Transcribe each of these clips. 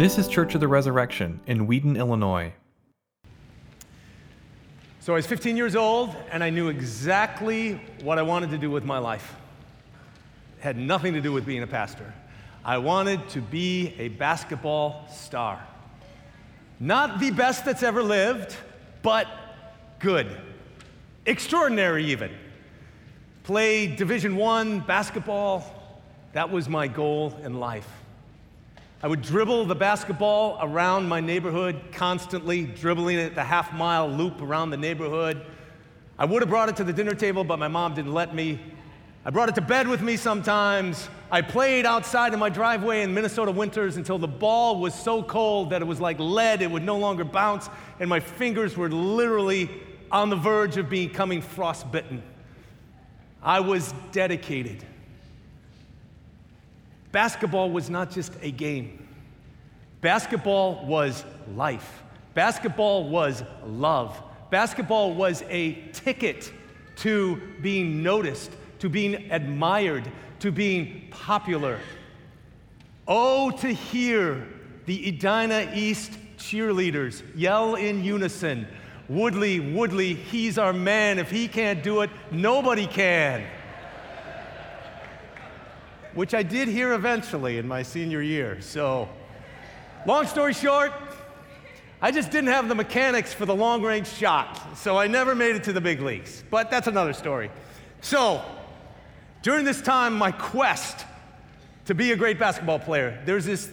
This is Church of the Resurrection in Wheaton, Illinois. So I was 15 years old, and I knew exactly what I wanted to do with my life. It had nothing to do with being a pastor. I wanted to be a basketball star. Not the best that's ever lived, but good. Extraordinary, even. Played Division One basketball. That was my goal in life. I would dribble the basketball around my neighborhood constantly, dribbling it the half mile loop around the neighborhood. I would have brought it to the dinner table, but my mom didn't let me. I brought it to bed with me sometimes. I played outside in my driveway in Minnesota winters until the ball was so cold that it was like lead, it would no longer bounce, and my fingers were literally on the verge of becoming frostbitten. I was dedicated. Basketball was not just a game, basketball was life. Basketball was love. Basketball was a ticket to being noticed, to being admired, to being popular. Oh, to hear the Edina East cheerleaders yell in unison Woodley, Woodley, he's our man. If he can't do it, nobody can which I did hear eventually in my senior year. So, long story short, I just didn't have the mechanics for the long range shot, so I never made it to the big leagues. But that's another story. So, during this time, my quest to be a great basketball player, there's this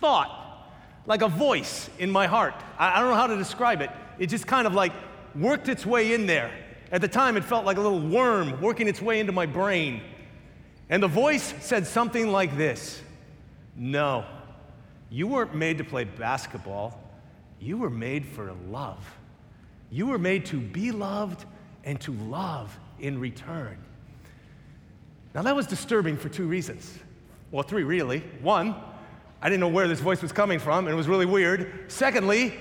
thought, like a voice in my heart. I, don't know how to describe it. It just kind of like worked its way in there. At the time, it felt like a little worm working its way into my brain. And the voice said something like this No, you weren't made to play basketball. You were made for love. You were made to be loved and to love in return. Now, that was disturbing for two reasons. Well, three really. One, I didn't know where this voice was coming from, and it was really weird. Secondly,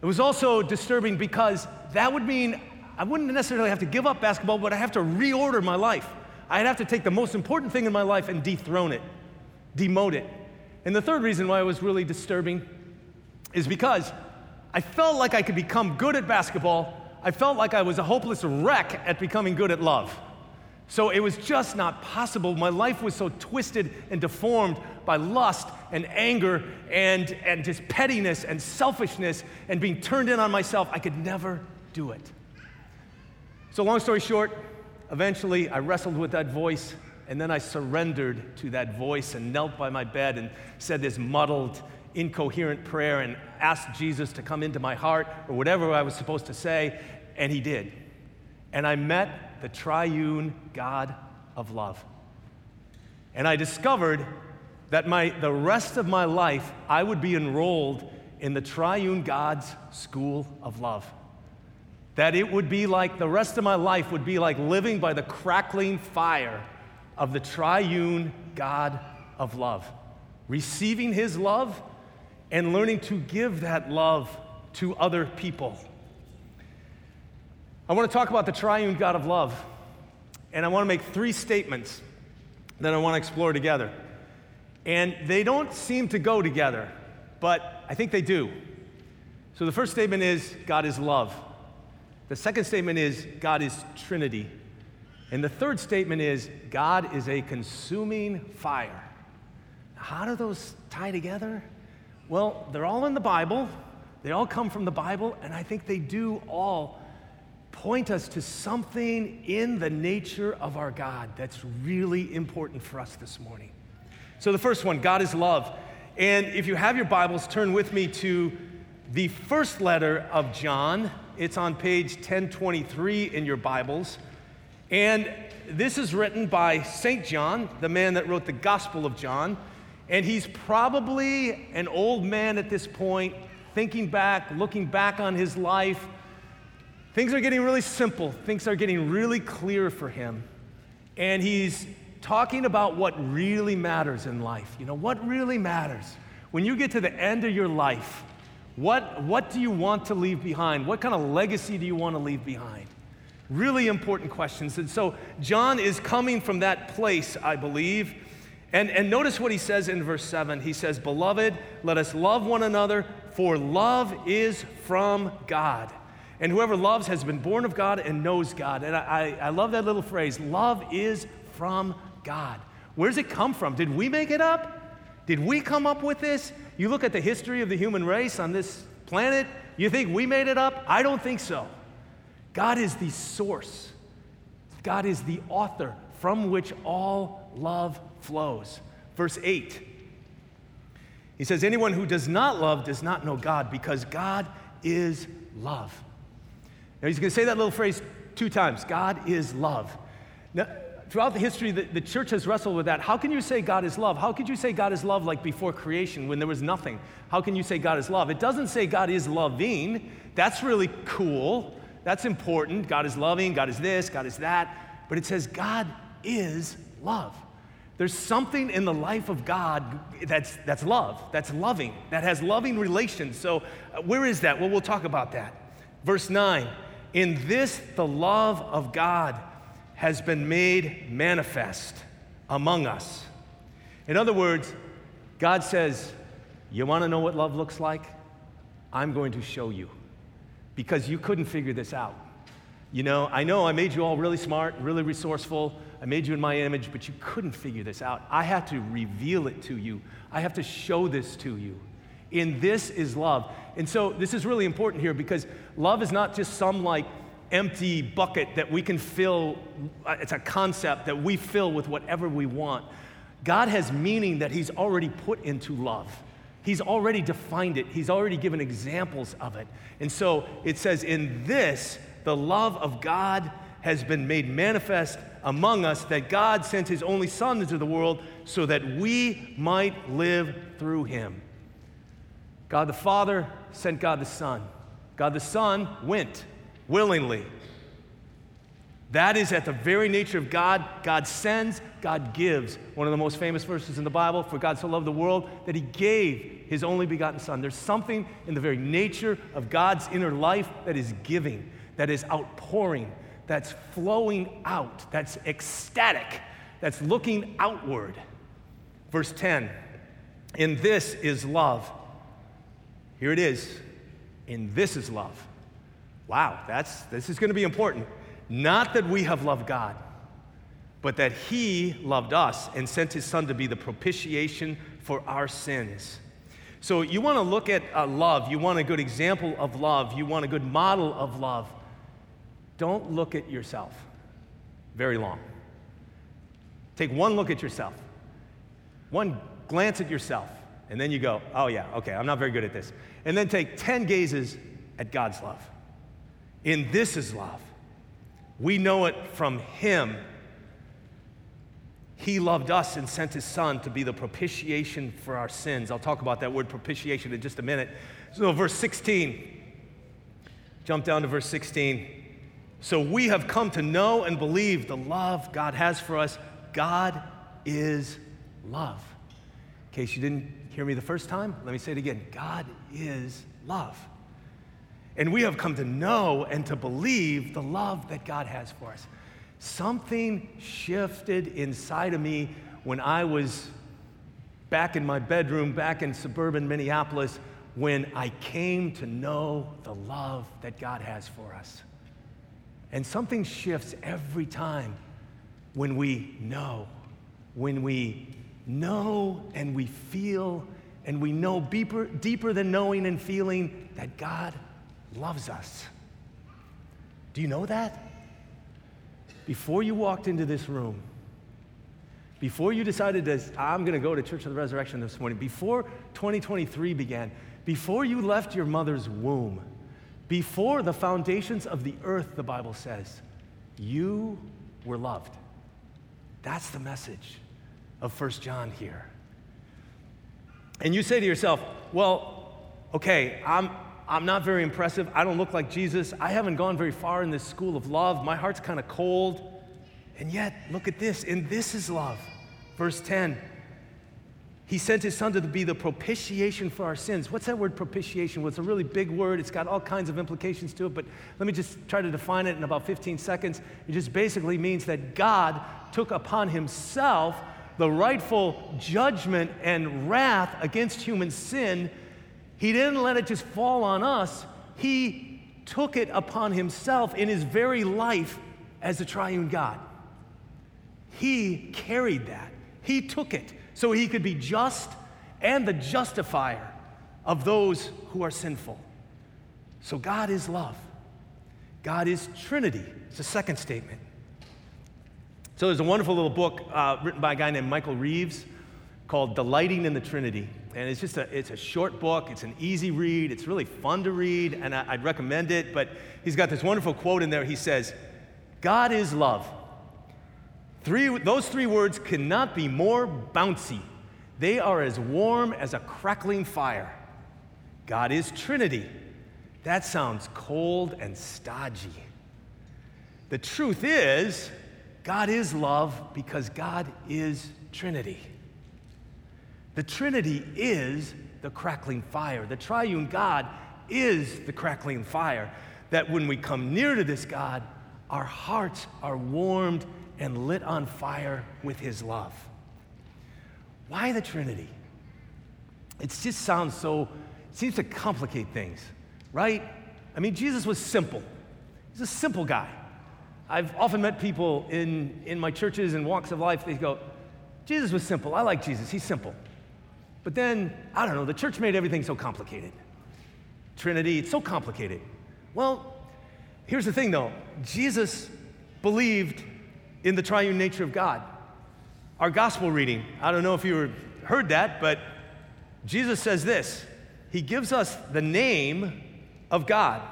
it was also disturbing because that would mean I wouldn't necessarily have to give up basketball, but I have to reorder my life. I'd have to take the most important thing in my life and dethrone it, demote it. And the third reason why it was really disturbing is because I felt like I could become good at basketball. I felt like I was a hopeless wreck at becoming good at love. So it was just not possible. My life was so twisted and deformed by lust and anger and, and just pettiness and selfishness and being turned in on myself. I could never do it. So, long story short, Eventually, I wrestled with that voice, and then I surrendered to that voice and knelt by my bed and said this muddled, incoherent prayer and asked Jesus to come into my heart or whatever I was supposed to say, and he did. And I met the triune God of love. And I discovered that my, the rest of my life I would be enrolled in the triune God's school of love that it would be like the rest of my life would be like living by the crackling fire of the triune God of love, receiving his love and learning to give that love to other people. I want to talk about the triune God of love, and I want to make three statements that I want to explore together. And they don't seem to go together, but I think they do. So the first statement is God is love. The second statement is God is Trinity. And the third statement is God is a consuming fire. How do those tie together? Well, they're all in the Bible. They all come from the Bible, and I think they do all point us to something in the nature of our God that's really important for us this morning. So, the first one God is love. And if you have your Bibles, turn with me to the first letter of John, it's on page 1023 in your Bibles. And this is written by St. John, the man that wrote the Gospel of John. And he's probably an old man at this point, thinking back, looking back on his life. Things are getting really simple, things are getting really clear for him. And he's talking about what really matters in life. You know, what really matters? When you get to the end of your life, what, what do you want to leave behind? What kind of legacy do you want to leave behind? Really important questions. And so John is coming from that place, I believe. And, and notice what he says in verse 7. He says, Beloved, let us love one another, for love is from God. And whoever loves has been born of God and knows God. And I, I, I love that little phrase love is from God. Where does it come from? Did we make it up? Did we come up with this? You look at the history of the human race on this planet, you think we made it up? I don't think so. God is the source, God is the author from which all love flows. Verse 8. He says, Anyone who does not love does not know God because God is love. Now he's going to say that little phrase two times God is love. Now, throughout the history, the, the church has wrestled with that. How can you say God is love? How could you say God is love like before creation when there was nothing? How can you say God is love? It doesn't say God is loving. That's really cool. That's important. God is loving, God is this, God is that. But it says God is love. There's something in the life of God that's, that's love, that's loving, that has loving relations. So, uh, where is that? Well, we'll talk about that. Verse 9 In this, the love of God has been made manifest among us. In other words, God says, You want to know what love looks like? I'm going to show you because you couldn't figure this out. You know, I know I made you all really smart, really resourceful. I made you in my image, but you couldn't figure this out. I had to reveal it to you. I have to show this to you. In this is love. And so this is really important here because love is not just some like empty bucket that we can fill, it's a concept that we fill with whatever we want. God has meaning that He's already put into love. He's already defined it, He's already given examples of it. And so it says, In this, the love of God has been made manifest among us, that God sent His only Son into the world so that we might live through Him. God the Father sent God the Son. God the Son went willingly. That is at the very nature of God. God sends, God gives. One of the most famous verses in the Bible for God so loved the world that he gave his only begotten Son. There's something in the very nature of God's inner life that is giving, that is outpouring, that's flowing out, that's ecstatic, that's looking outward. Verse 10 In this is love. Here it is. In this is love. Wow, that's, this is going to be important. Not that we have loved God, but that He loved us and sent His Son to be the propitiation for our sins. So, you want to look at uh, love, you want a good example of love, you want a good model of love. Don't look at yourself very long. Take one look at yourself, one glance at yourself, and then you go, oh, yeah, okay, I'm not very good at this. And then take 10 gazes at God's love. In this is love. We know it from Him. He loved us and sent His Son to be the propitiation for our sins. I'll talk about that word propitiation in just a minute. So, verse 16, jump down to verse 16. So, we have come to know and believe the love God has for us. God is love. In case you didn't hear me the first time, let me say it again God is love. And we have come to know and to believe the love that God has for us. Something shifted inside of me when I was back in my bedroom, back in suburban Minneapolis, when I came to know the love that God has for us. And something shifts every time when we know, when we know and we feel, and we know deeper, deeper than knowing and feeling that God loves us. Do you know that? Before you walked into this room, before you decided to, I'm going to go to Church of the Resurrection this morning, before 2023 began, before you left your mother's womb, before the foundations of the earth, the Bible says, you were loved. That's the message of First John here. And you say to yourself, well, okay, I'm, I'm not very impressive. I don't look like Jesus. I haven't gone very far in this school of love. My heart's kind of cold. And yet, look at this. And this is love. Verse 10 He sent His Son to be the propitiation for our sins. What's that word propitiation? Well, it's a really big word. It's got all kinds of implications to it, but let me just try to define it in about 15 seconds. It just basically means that God took upon Himself the rightful judgment and wrath against human sin, he didn't let it just fall on us. He took it upon himself in his very life as the triune God. He carried that, he took it so he could be just and the justifier of those who are sinful. So God is love. God is Trinity. It's the second statement. So there's a wonderful little book uh, written by a guy named Michael Reeves called Delighting in the Trinity. And it's just a, it's a short book. It's an easy read. It's really fun to read, and I, I'd recommend it. But he's got this wonderful quote in there. He says, God is love. Three, those three words cannot be more bouncy. They are as warm as a crackling fire. God is Trinity. That sounds cold and stodgy. The truth is, God is love because God is Trinity. The Trinity is the crackling fire. The triune God is the crackling fire. That when we come near to this God, our hearts are warmed and lit on fire with His love. Why the Trinity? It just sounds so, seems to complicate things, right? I mean, Jesus was simple. He's a simple guy. I've often met people in, in my churches and walks of life, they go, Jesus was simple. I like Jesus. He's simple. But then, I don't know, the church made everything so complicated. Trinity, it's so complicated. Well, here's the thing though Jesus believed in the triune nature of God. Our gospel reading, I don't know if you heard that, but Jesus says this He gives us the name of God.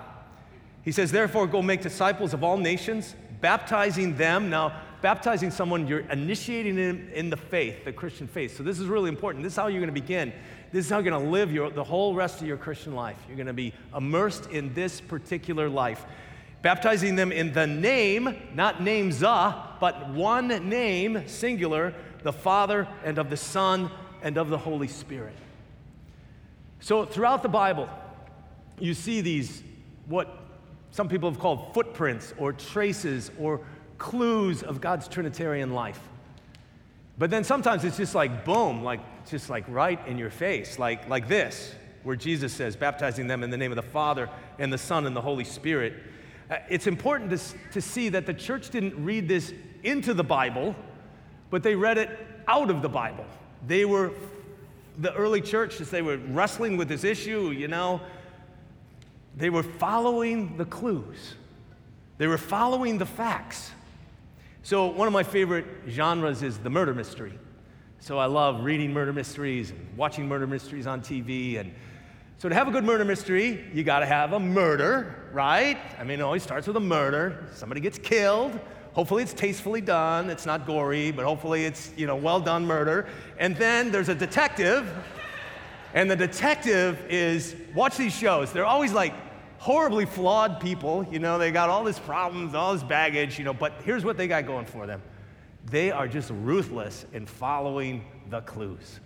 He says, Therefore, go make disciples of all nations, baptizing them. Now, baptizing someone, you're initiating them in the faith, the Christian faith. So, this is really important. This is how you're going to begin. This is how you're going to live your, the whole rest of your Christian life. You're going to be immersed in this particular life. Baptizing them in the name, not names, uh, but one name, singular, the Father and of the Son and of the Holy Spirit. So, throughout the Bible, you see these, what some people have called footprints or traces or clues of God's Trinitarian life. But then sometimes it's just like boom, like just like right in your face, like, like this, where Jesus says, baptizing them in the name of the Father and the Son and the Holy Spirit. Uh, it's important to, to see that the church didn't read this into the Bible, but they read it out of the Bible. They were, the early church, as they were wrestling with this issue, you know, they were following the clues, they were following the facts. So, one of my favorite genres is the murder mystery. So, I love reading murder mysteries and watching murder mysteries on TV. And so, to have a good murder mystery, you got to have a murder, right? I mean, it always starts with a murder. Somebody gets killed. Hopefully, it's tastefully done. It's not gory, but hopefully, it's you know well done murder. And then there's a detective, and the detective is watch these shows. They're always like horribly flawed people. You know, they got all these problems, all this baggage, you know, but here's what they got going for them they are just ruthless in following the clues.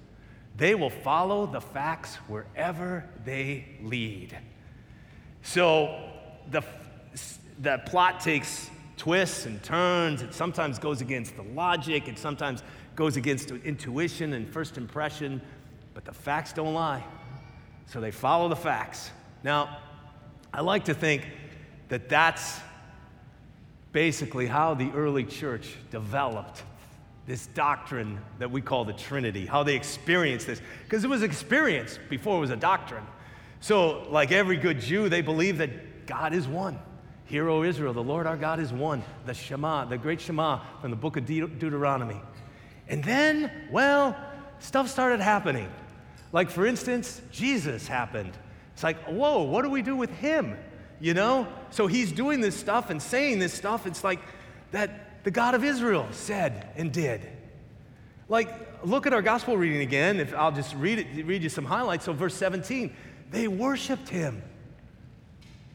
They will follow the facts wherever they lead. So the, the plot takes twists and turns. It sometimes goes against the logic, it sometimes goes against intuition and first impression, but the facts don't lie. So they follow the facts. Now, I like to think that that's basically how the early church developed this doctrine that we call the Trinity, how they experienced this. Because it was experience before it was a doctrine. So, like every good Jew, they believe that God is one. Hear, O Israel, the Lord our God is one. The Shema, the great Shema from the book of De- Deuteronomy. And then, well, stuff started happening. Like, for instance, Jesus happened. It's like, whoa, what do we do with him? You know? So he's doing this stuff and saying this stuff. It's like that the God of Israel said and did. Like, look at our gospel reading again. If I'll just read it, read you some highlights. So, verse 17, they worshiped him.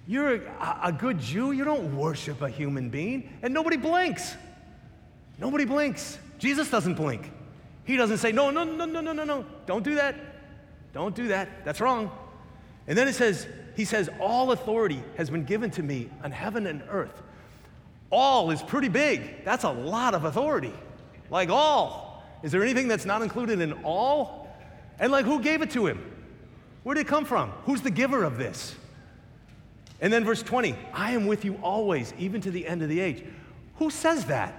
You're a, a good Jew, you don't worship a human being, and nobody blinks. Nobody blinks. Jesus doesn't blink. He doesn't say, no, no, no, no, no, no, no, don't do that. Don't do that. That's wrong. And then it says, he says, All authority has been given to me on heaven and earth. All is pretty big. That's a lot of authority. Like all. Is there anything that's not included in all? And like, who gave it to him? Where did it come from? Who's the giver of this? And then verse 20, I am with you always, even to the end of the age. Who says that?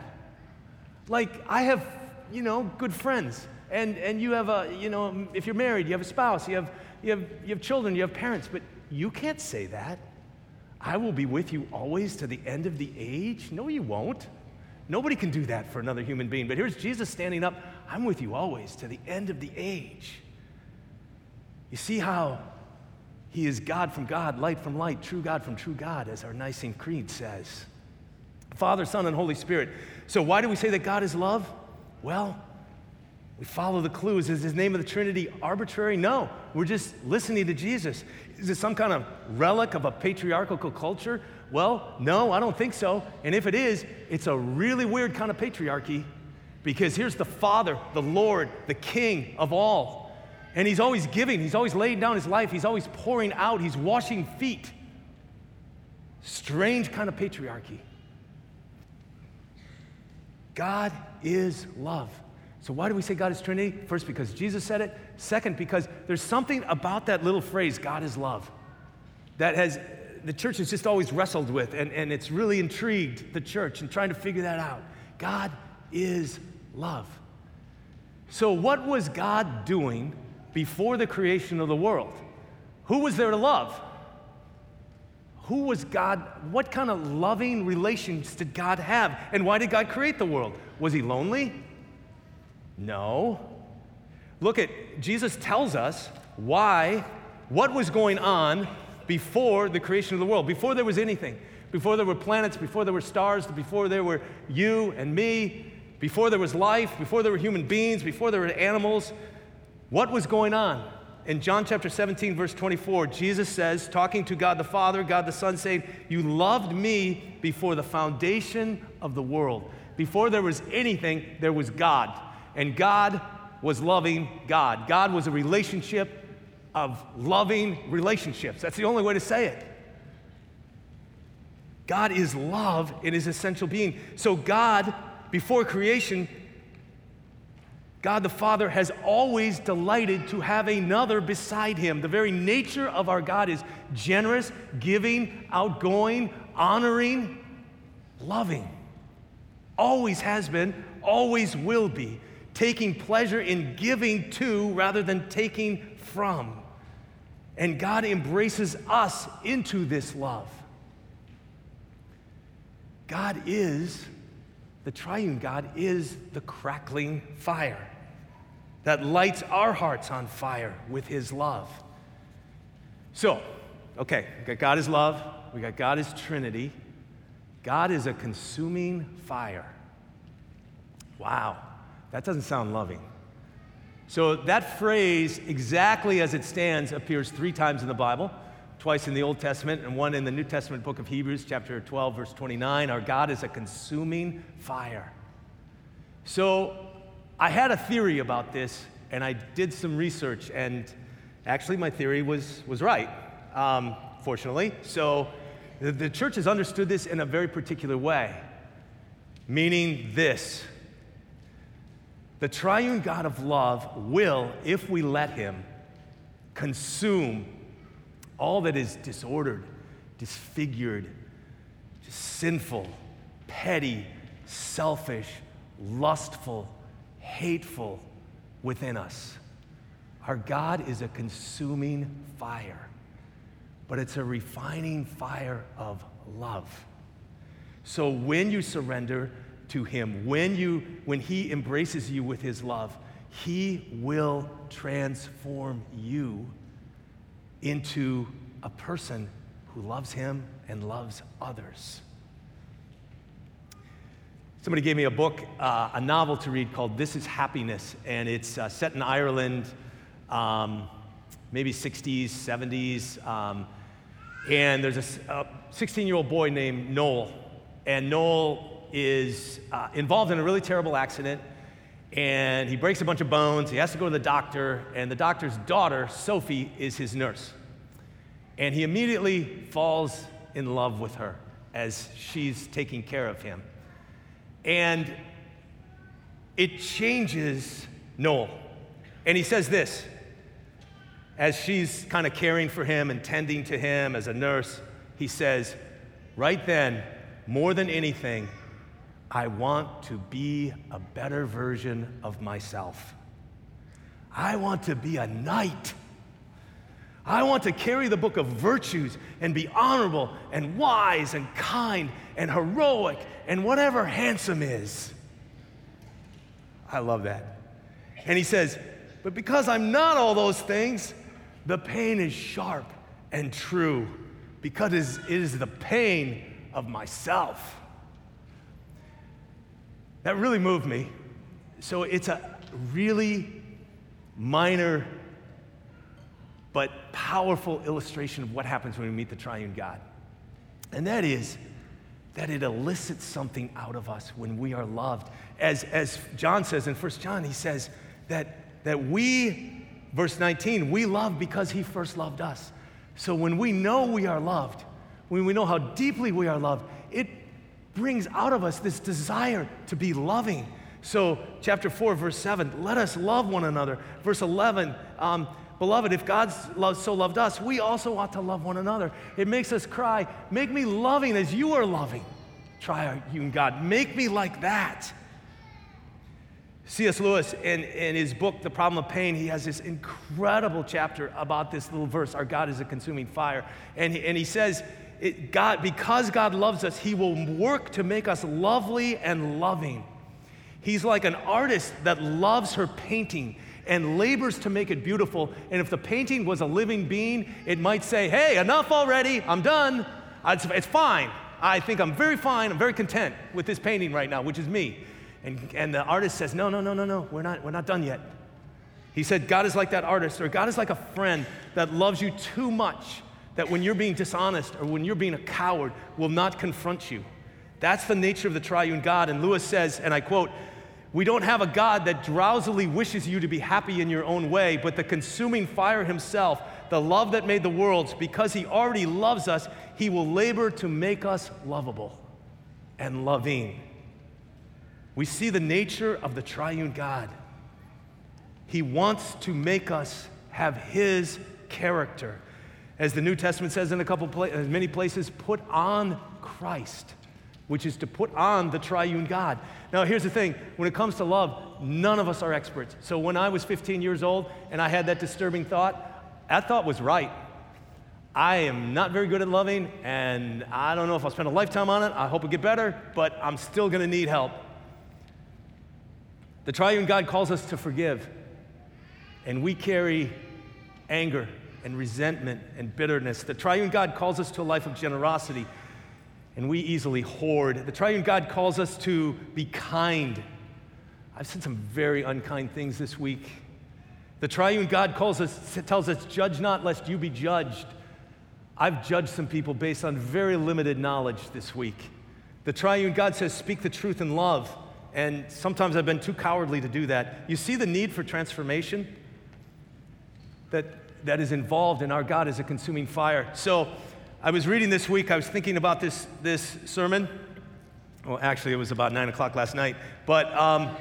Like, I have, you know, good friends. And, and you have a, you know, if you're married, you have a spouse, you have, you, have, you have children, you have parents, but you can't say that. I will be with you always to the end of the age. No, you won't. Nobody can do that for another human being. But here's Jesus standing up I'm with you always to the end of the age. You see how he is God from God, light from light, true God from true God, as our Nicene Creed says. Father, Son, and Holy Spirit. So, why do we say that God is love? Well, we follow the clues. Is his name of the Trinity arbitrary? No. We're just listening to Jesus. Is it some kind of relic of a patriarchal culture? Well, no, I don't think so. And if it is, it's a really weird kind of patriarchy because here's the Father, the Lord, the King of all. And he's always giving, he's always laying down his life, he's always pouring out, he's washing feet. Strange kind of patriarchy. God is love. So, why do we say God is Trinity? First, because Jesus said it. Second, because there's something about that little phrase, God is love, that has the church has just always wrestled with, and, and it's really intrigued the church in trying to figure that out. God is love. So, what was God doing before the creation of the world? Who was there to love? Who was God? What kind of loving relations did God have? And why did God create the world? Was he lonely? No. Look at Jesus tells us why, what was going on before the creation of the world, before there was anything, before there were planets, before there were stars, before there were you and me, before there was life, before there were human beings, before there were animals. What was going on? In John chapter 17, verse 24, Jesus says, talking to God the Father, God the Son, saying, You loved me before the foundation of the world. Before there was anything, there was God and God was loving God. God was a relationship of loving relationships. That's the only way to say it. God is love in his essential being. So, God, before creation, God the Father has always delighted to have another beside him. The very nature of our God is generous, giving, outgoing, honoring, loving. Always has been, always will be taking pleasure in giving to rather than taking from. And God embraces us into this love. God is, the triune God is the crackling fire that lights our hearts on fire with his love. So, okay, we got God is love, we got God is Trinity. God is a consuming fire. Wow. That doesn't sound loving. So, that phrase, exactly as it stands, appears three times in the Bible twice in the Old Testament and one in the New Testament book of Hebrews, chapter 12, verse 29. Our God is a consuming fire. So, I had a theory about this, and I did some research, and actually, my theory was, was right, um, fortunately. So, the, the church has understood this in a very particular way, meaning this the triune God of love will, if we let Him, consume all that is disordered, disfigured, just sinful, petty, selfish, lustful, hateful within us. Our God is a consuming fire, but it's a refining fire of love. So when you surrender, to him, when, you, when he embraces you with his love, he will transform you into a person who loves him and loves others. Somebody gave me a book, uh, a novel to read called This is Happiness, and it's uh, set in Ireland, um, maybe 60s, 70s. Um, and there's a 16 year old boy named Noel, and Noel is uh, involved in a really terrible accident and he breaks a bunch of bones. He has to go to the doctor, and the doctor's daughter, Sophie, is his nurse. And he immediately falls in love with her as she's taking care of him. And it changes Noel. And he says this as she's kind of caring for him and tending to him as a nurse, he says, Right then, more than anything, I want to be a better version of myself. I want to be a knight. I want to carry the book of virtues and be honorable and wise and kind and heroic and whatever handsome is. I love that. And he says, But because I'm not all those things, the pain is sharp and true because it is the pain of myself. That really moved me. So it's a really minor but powerful illustration of what happens when we meet the triune God. And that is that it elicits something out of us when we are loved. As, as John says in 1 John, he says that, that we, verse 19, we love because he first loved us. So when we know we are loved, when we know how deeply we are loved, it brings out of us this desire to be loving. So, chapter 4, verse 7, let us love one another. Verse 11, um, Beloved, if God so loved us, we also ought to love one another. It makes us cry, Make me loving as you are loving. Try you and God. Make me like that. C.S. Lewis, in, in his book, The Problem of Pain, he has this incredible chapter about this little verse Our God is a consuming fire. And he, and he says, it, God, because God loves us, he will work to make us lovely and loving. He's like an artist that loves her painting and labors to make it beautiful. And if the painting was a living being, it might say, Hey, enough already, I'm done. It's, it's fine. I think I'm very fine, I'm very content with this painting right now, which is me. And, and the artist says, No, no, no, no, no, we're not, we're not done yet. He said, God is like that artist, or God is like a friend that loves you too much that when you're being dishonest or when you're being a coward, will not confront you. That's the nature of the triune God. And Lewis says, and I quote, we don't have a God that drowsily wishes you to be happy in your own way, but the consuming fire himself, the love that made the worlds, because he already loves us, he will labor to make us lovable and loving. We see the nature of the triune God. He wants to make us have his character. As the New Testament says in a couple places, uh, many places, put on Christ which is to put on the triune God. Now, here's the thing when it comes to love, none of us are experts. So, when I was 15 years old and I had that disturbing thought, that thought was right. I am not very good at loving, and I don't know if I'll spend a lifetime on it. I hope it get better, but I'm still going to need help. The triune God calls us to forgive, and we carry anger and resentment and bitterness. The triune God calls us to a life of generosity and we easily hoard. The triune God calls us to be kind. I've said some very unkind things this week. The triune God calls us, tells us, judge not lest you be judged. I've judged some people based on very limited knowledge this week. The triune God says, speak the truth in love. And sometimes I've been too cowardly to do that. You see the need for transformation that, that is involved in our God is a consuming fire. So, I was reading this week, I was thinking about this, this sermon. Well, actually, it was about 9 o'clock last night. But um,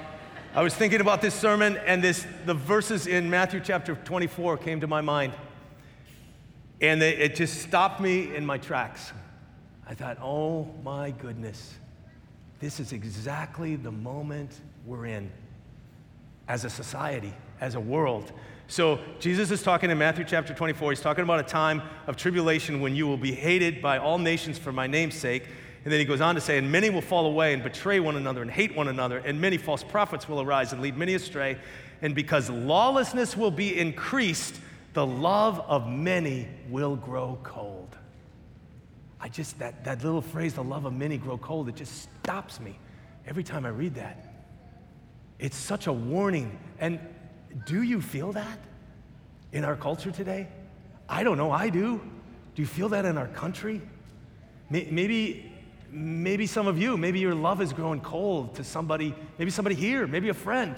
I was thinking about this sermon, and this, the verses in Matthew chapter 24 came to my mind. And they, it just stopped me in my tracks. I thought, oh my goodness, this is exactly the moment we're in as a society, as a world. So Jesus is talking in Matthew chapter 24. He's talking about a time of tribulation when you will be hated by all nations for my name's sake. And then he goes on to say, and many will fall away and betray one another and hate one another, and many false prophets will arise and lead many astray. And because lawlessness will be increased, the love of many will grow cold. I just, that, that little phrase, the love of many grow cold, it just stops me every time I read that. It's such a warning. And do you feel that in our culture today? I don't know, I do. Do you feel that in our country? Maybe, maybe some of you, maybe your love is growing cold to somebody, maybe somebody here, maybe a friend.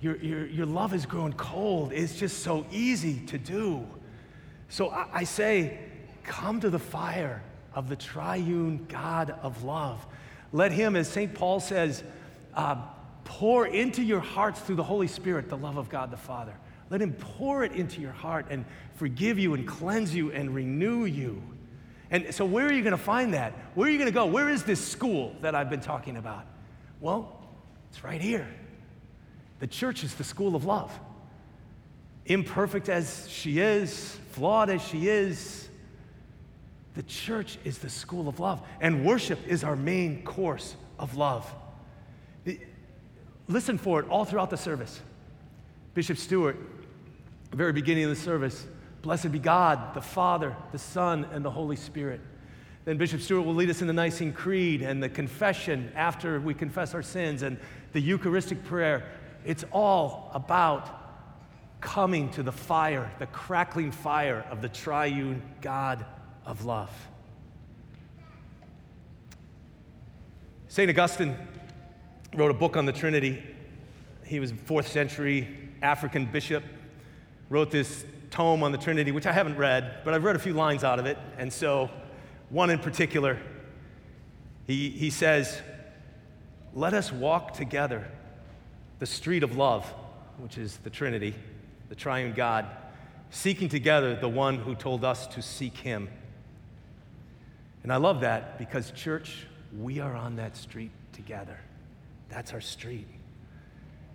Your, your, your love is growing cold. It's just so easy to do. So I, I say, come to the fire of the triune God of love. Let Him, as St. Paul says, uh, pour into your hearts through the Holy Spirit the love of God the Father. Let Him pour it into your heart and forgive you and cleanse you and renew you. And so, where are you going to find that? Where are you going to go? Where is this school that I've been talking about? Well, it's right here. The church is the school of love. Imperfect as she is, flawed as she is, the church is the school of love. And worship is our main course of love. Listen for it all throughout the service. Bishop Stewart, very beginning of the service, blessed be God, the Father, the Son, and the Holy Spirit. Then Bishop Stewart will lead us in the Nicene Creed and the confession after we confess our sins and the Eucharistic prayer. It's all about coming to the fire, the crackling fire of the triune God of love. St. Augustine wrote a book on the Trinity. He was a fourth century African bishop, wrote this tome on the Trinity, which I haven't read, but I've read a few lines out of it. And so, one in particular, he, he says, Let us walk together the street of love, which is the Trinity, the triune God, seeking together the one who told us to seek him. And I love that because, church, we are on that street together. That's our street.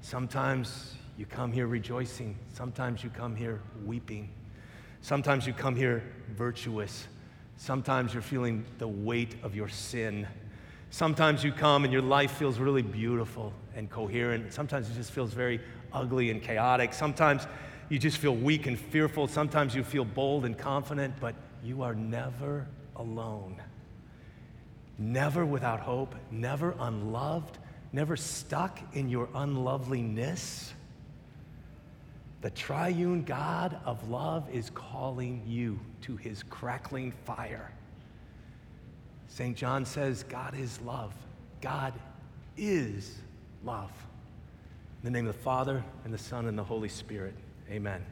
Sometimes you come here rejoicing, sometimes you come here weeping, sometimes you come here virtuous, sometimes you're feeling the weight of your sin. Sometimes you come and your life feels really beautiful and coherent. Sometimes it just feels very ugly and chaotic. Sometimes you just feel weak and fearful. Sometimes you feel bold and confident, but you are never alone. Never without hope, never unloved, never stuck in your unloveliness. The triune God of love is calling you to his crackling fire. St. John says, God is love. God is love. In the name of the Father, and the Son, and the Holy Spirit. Amen.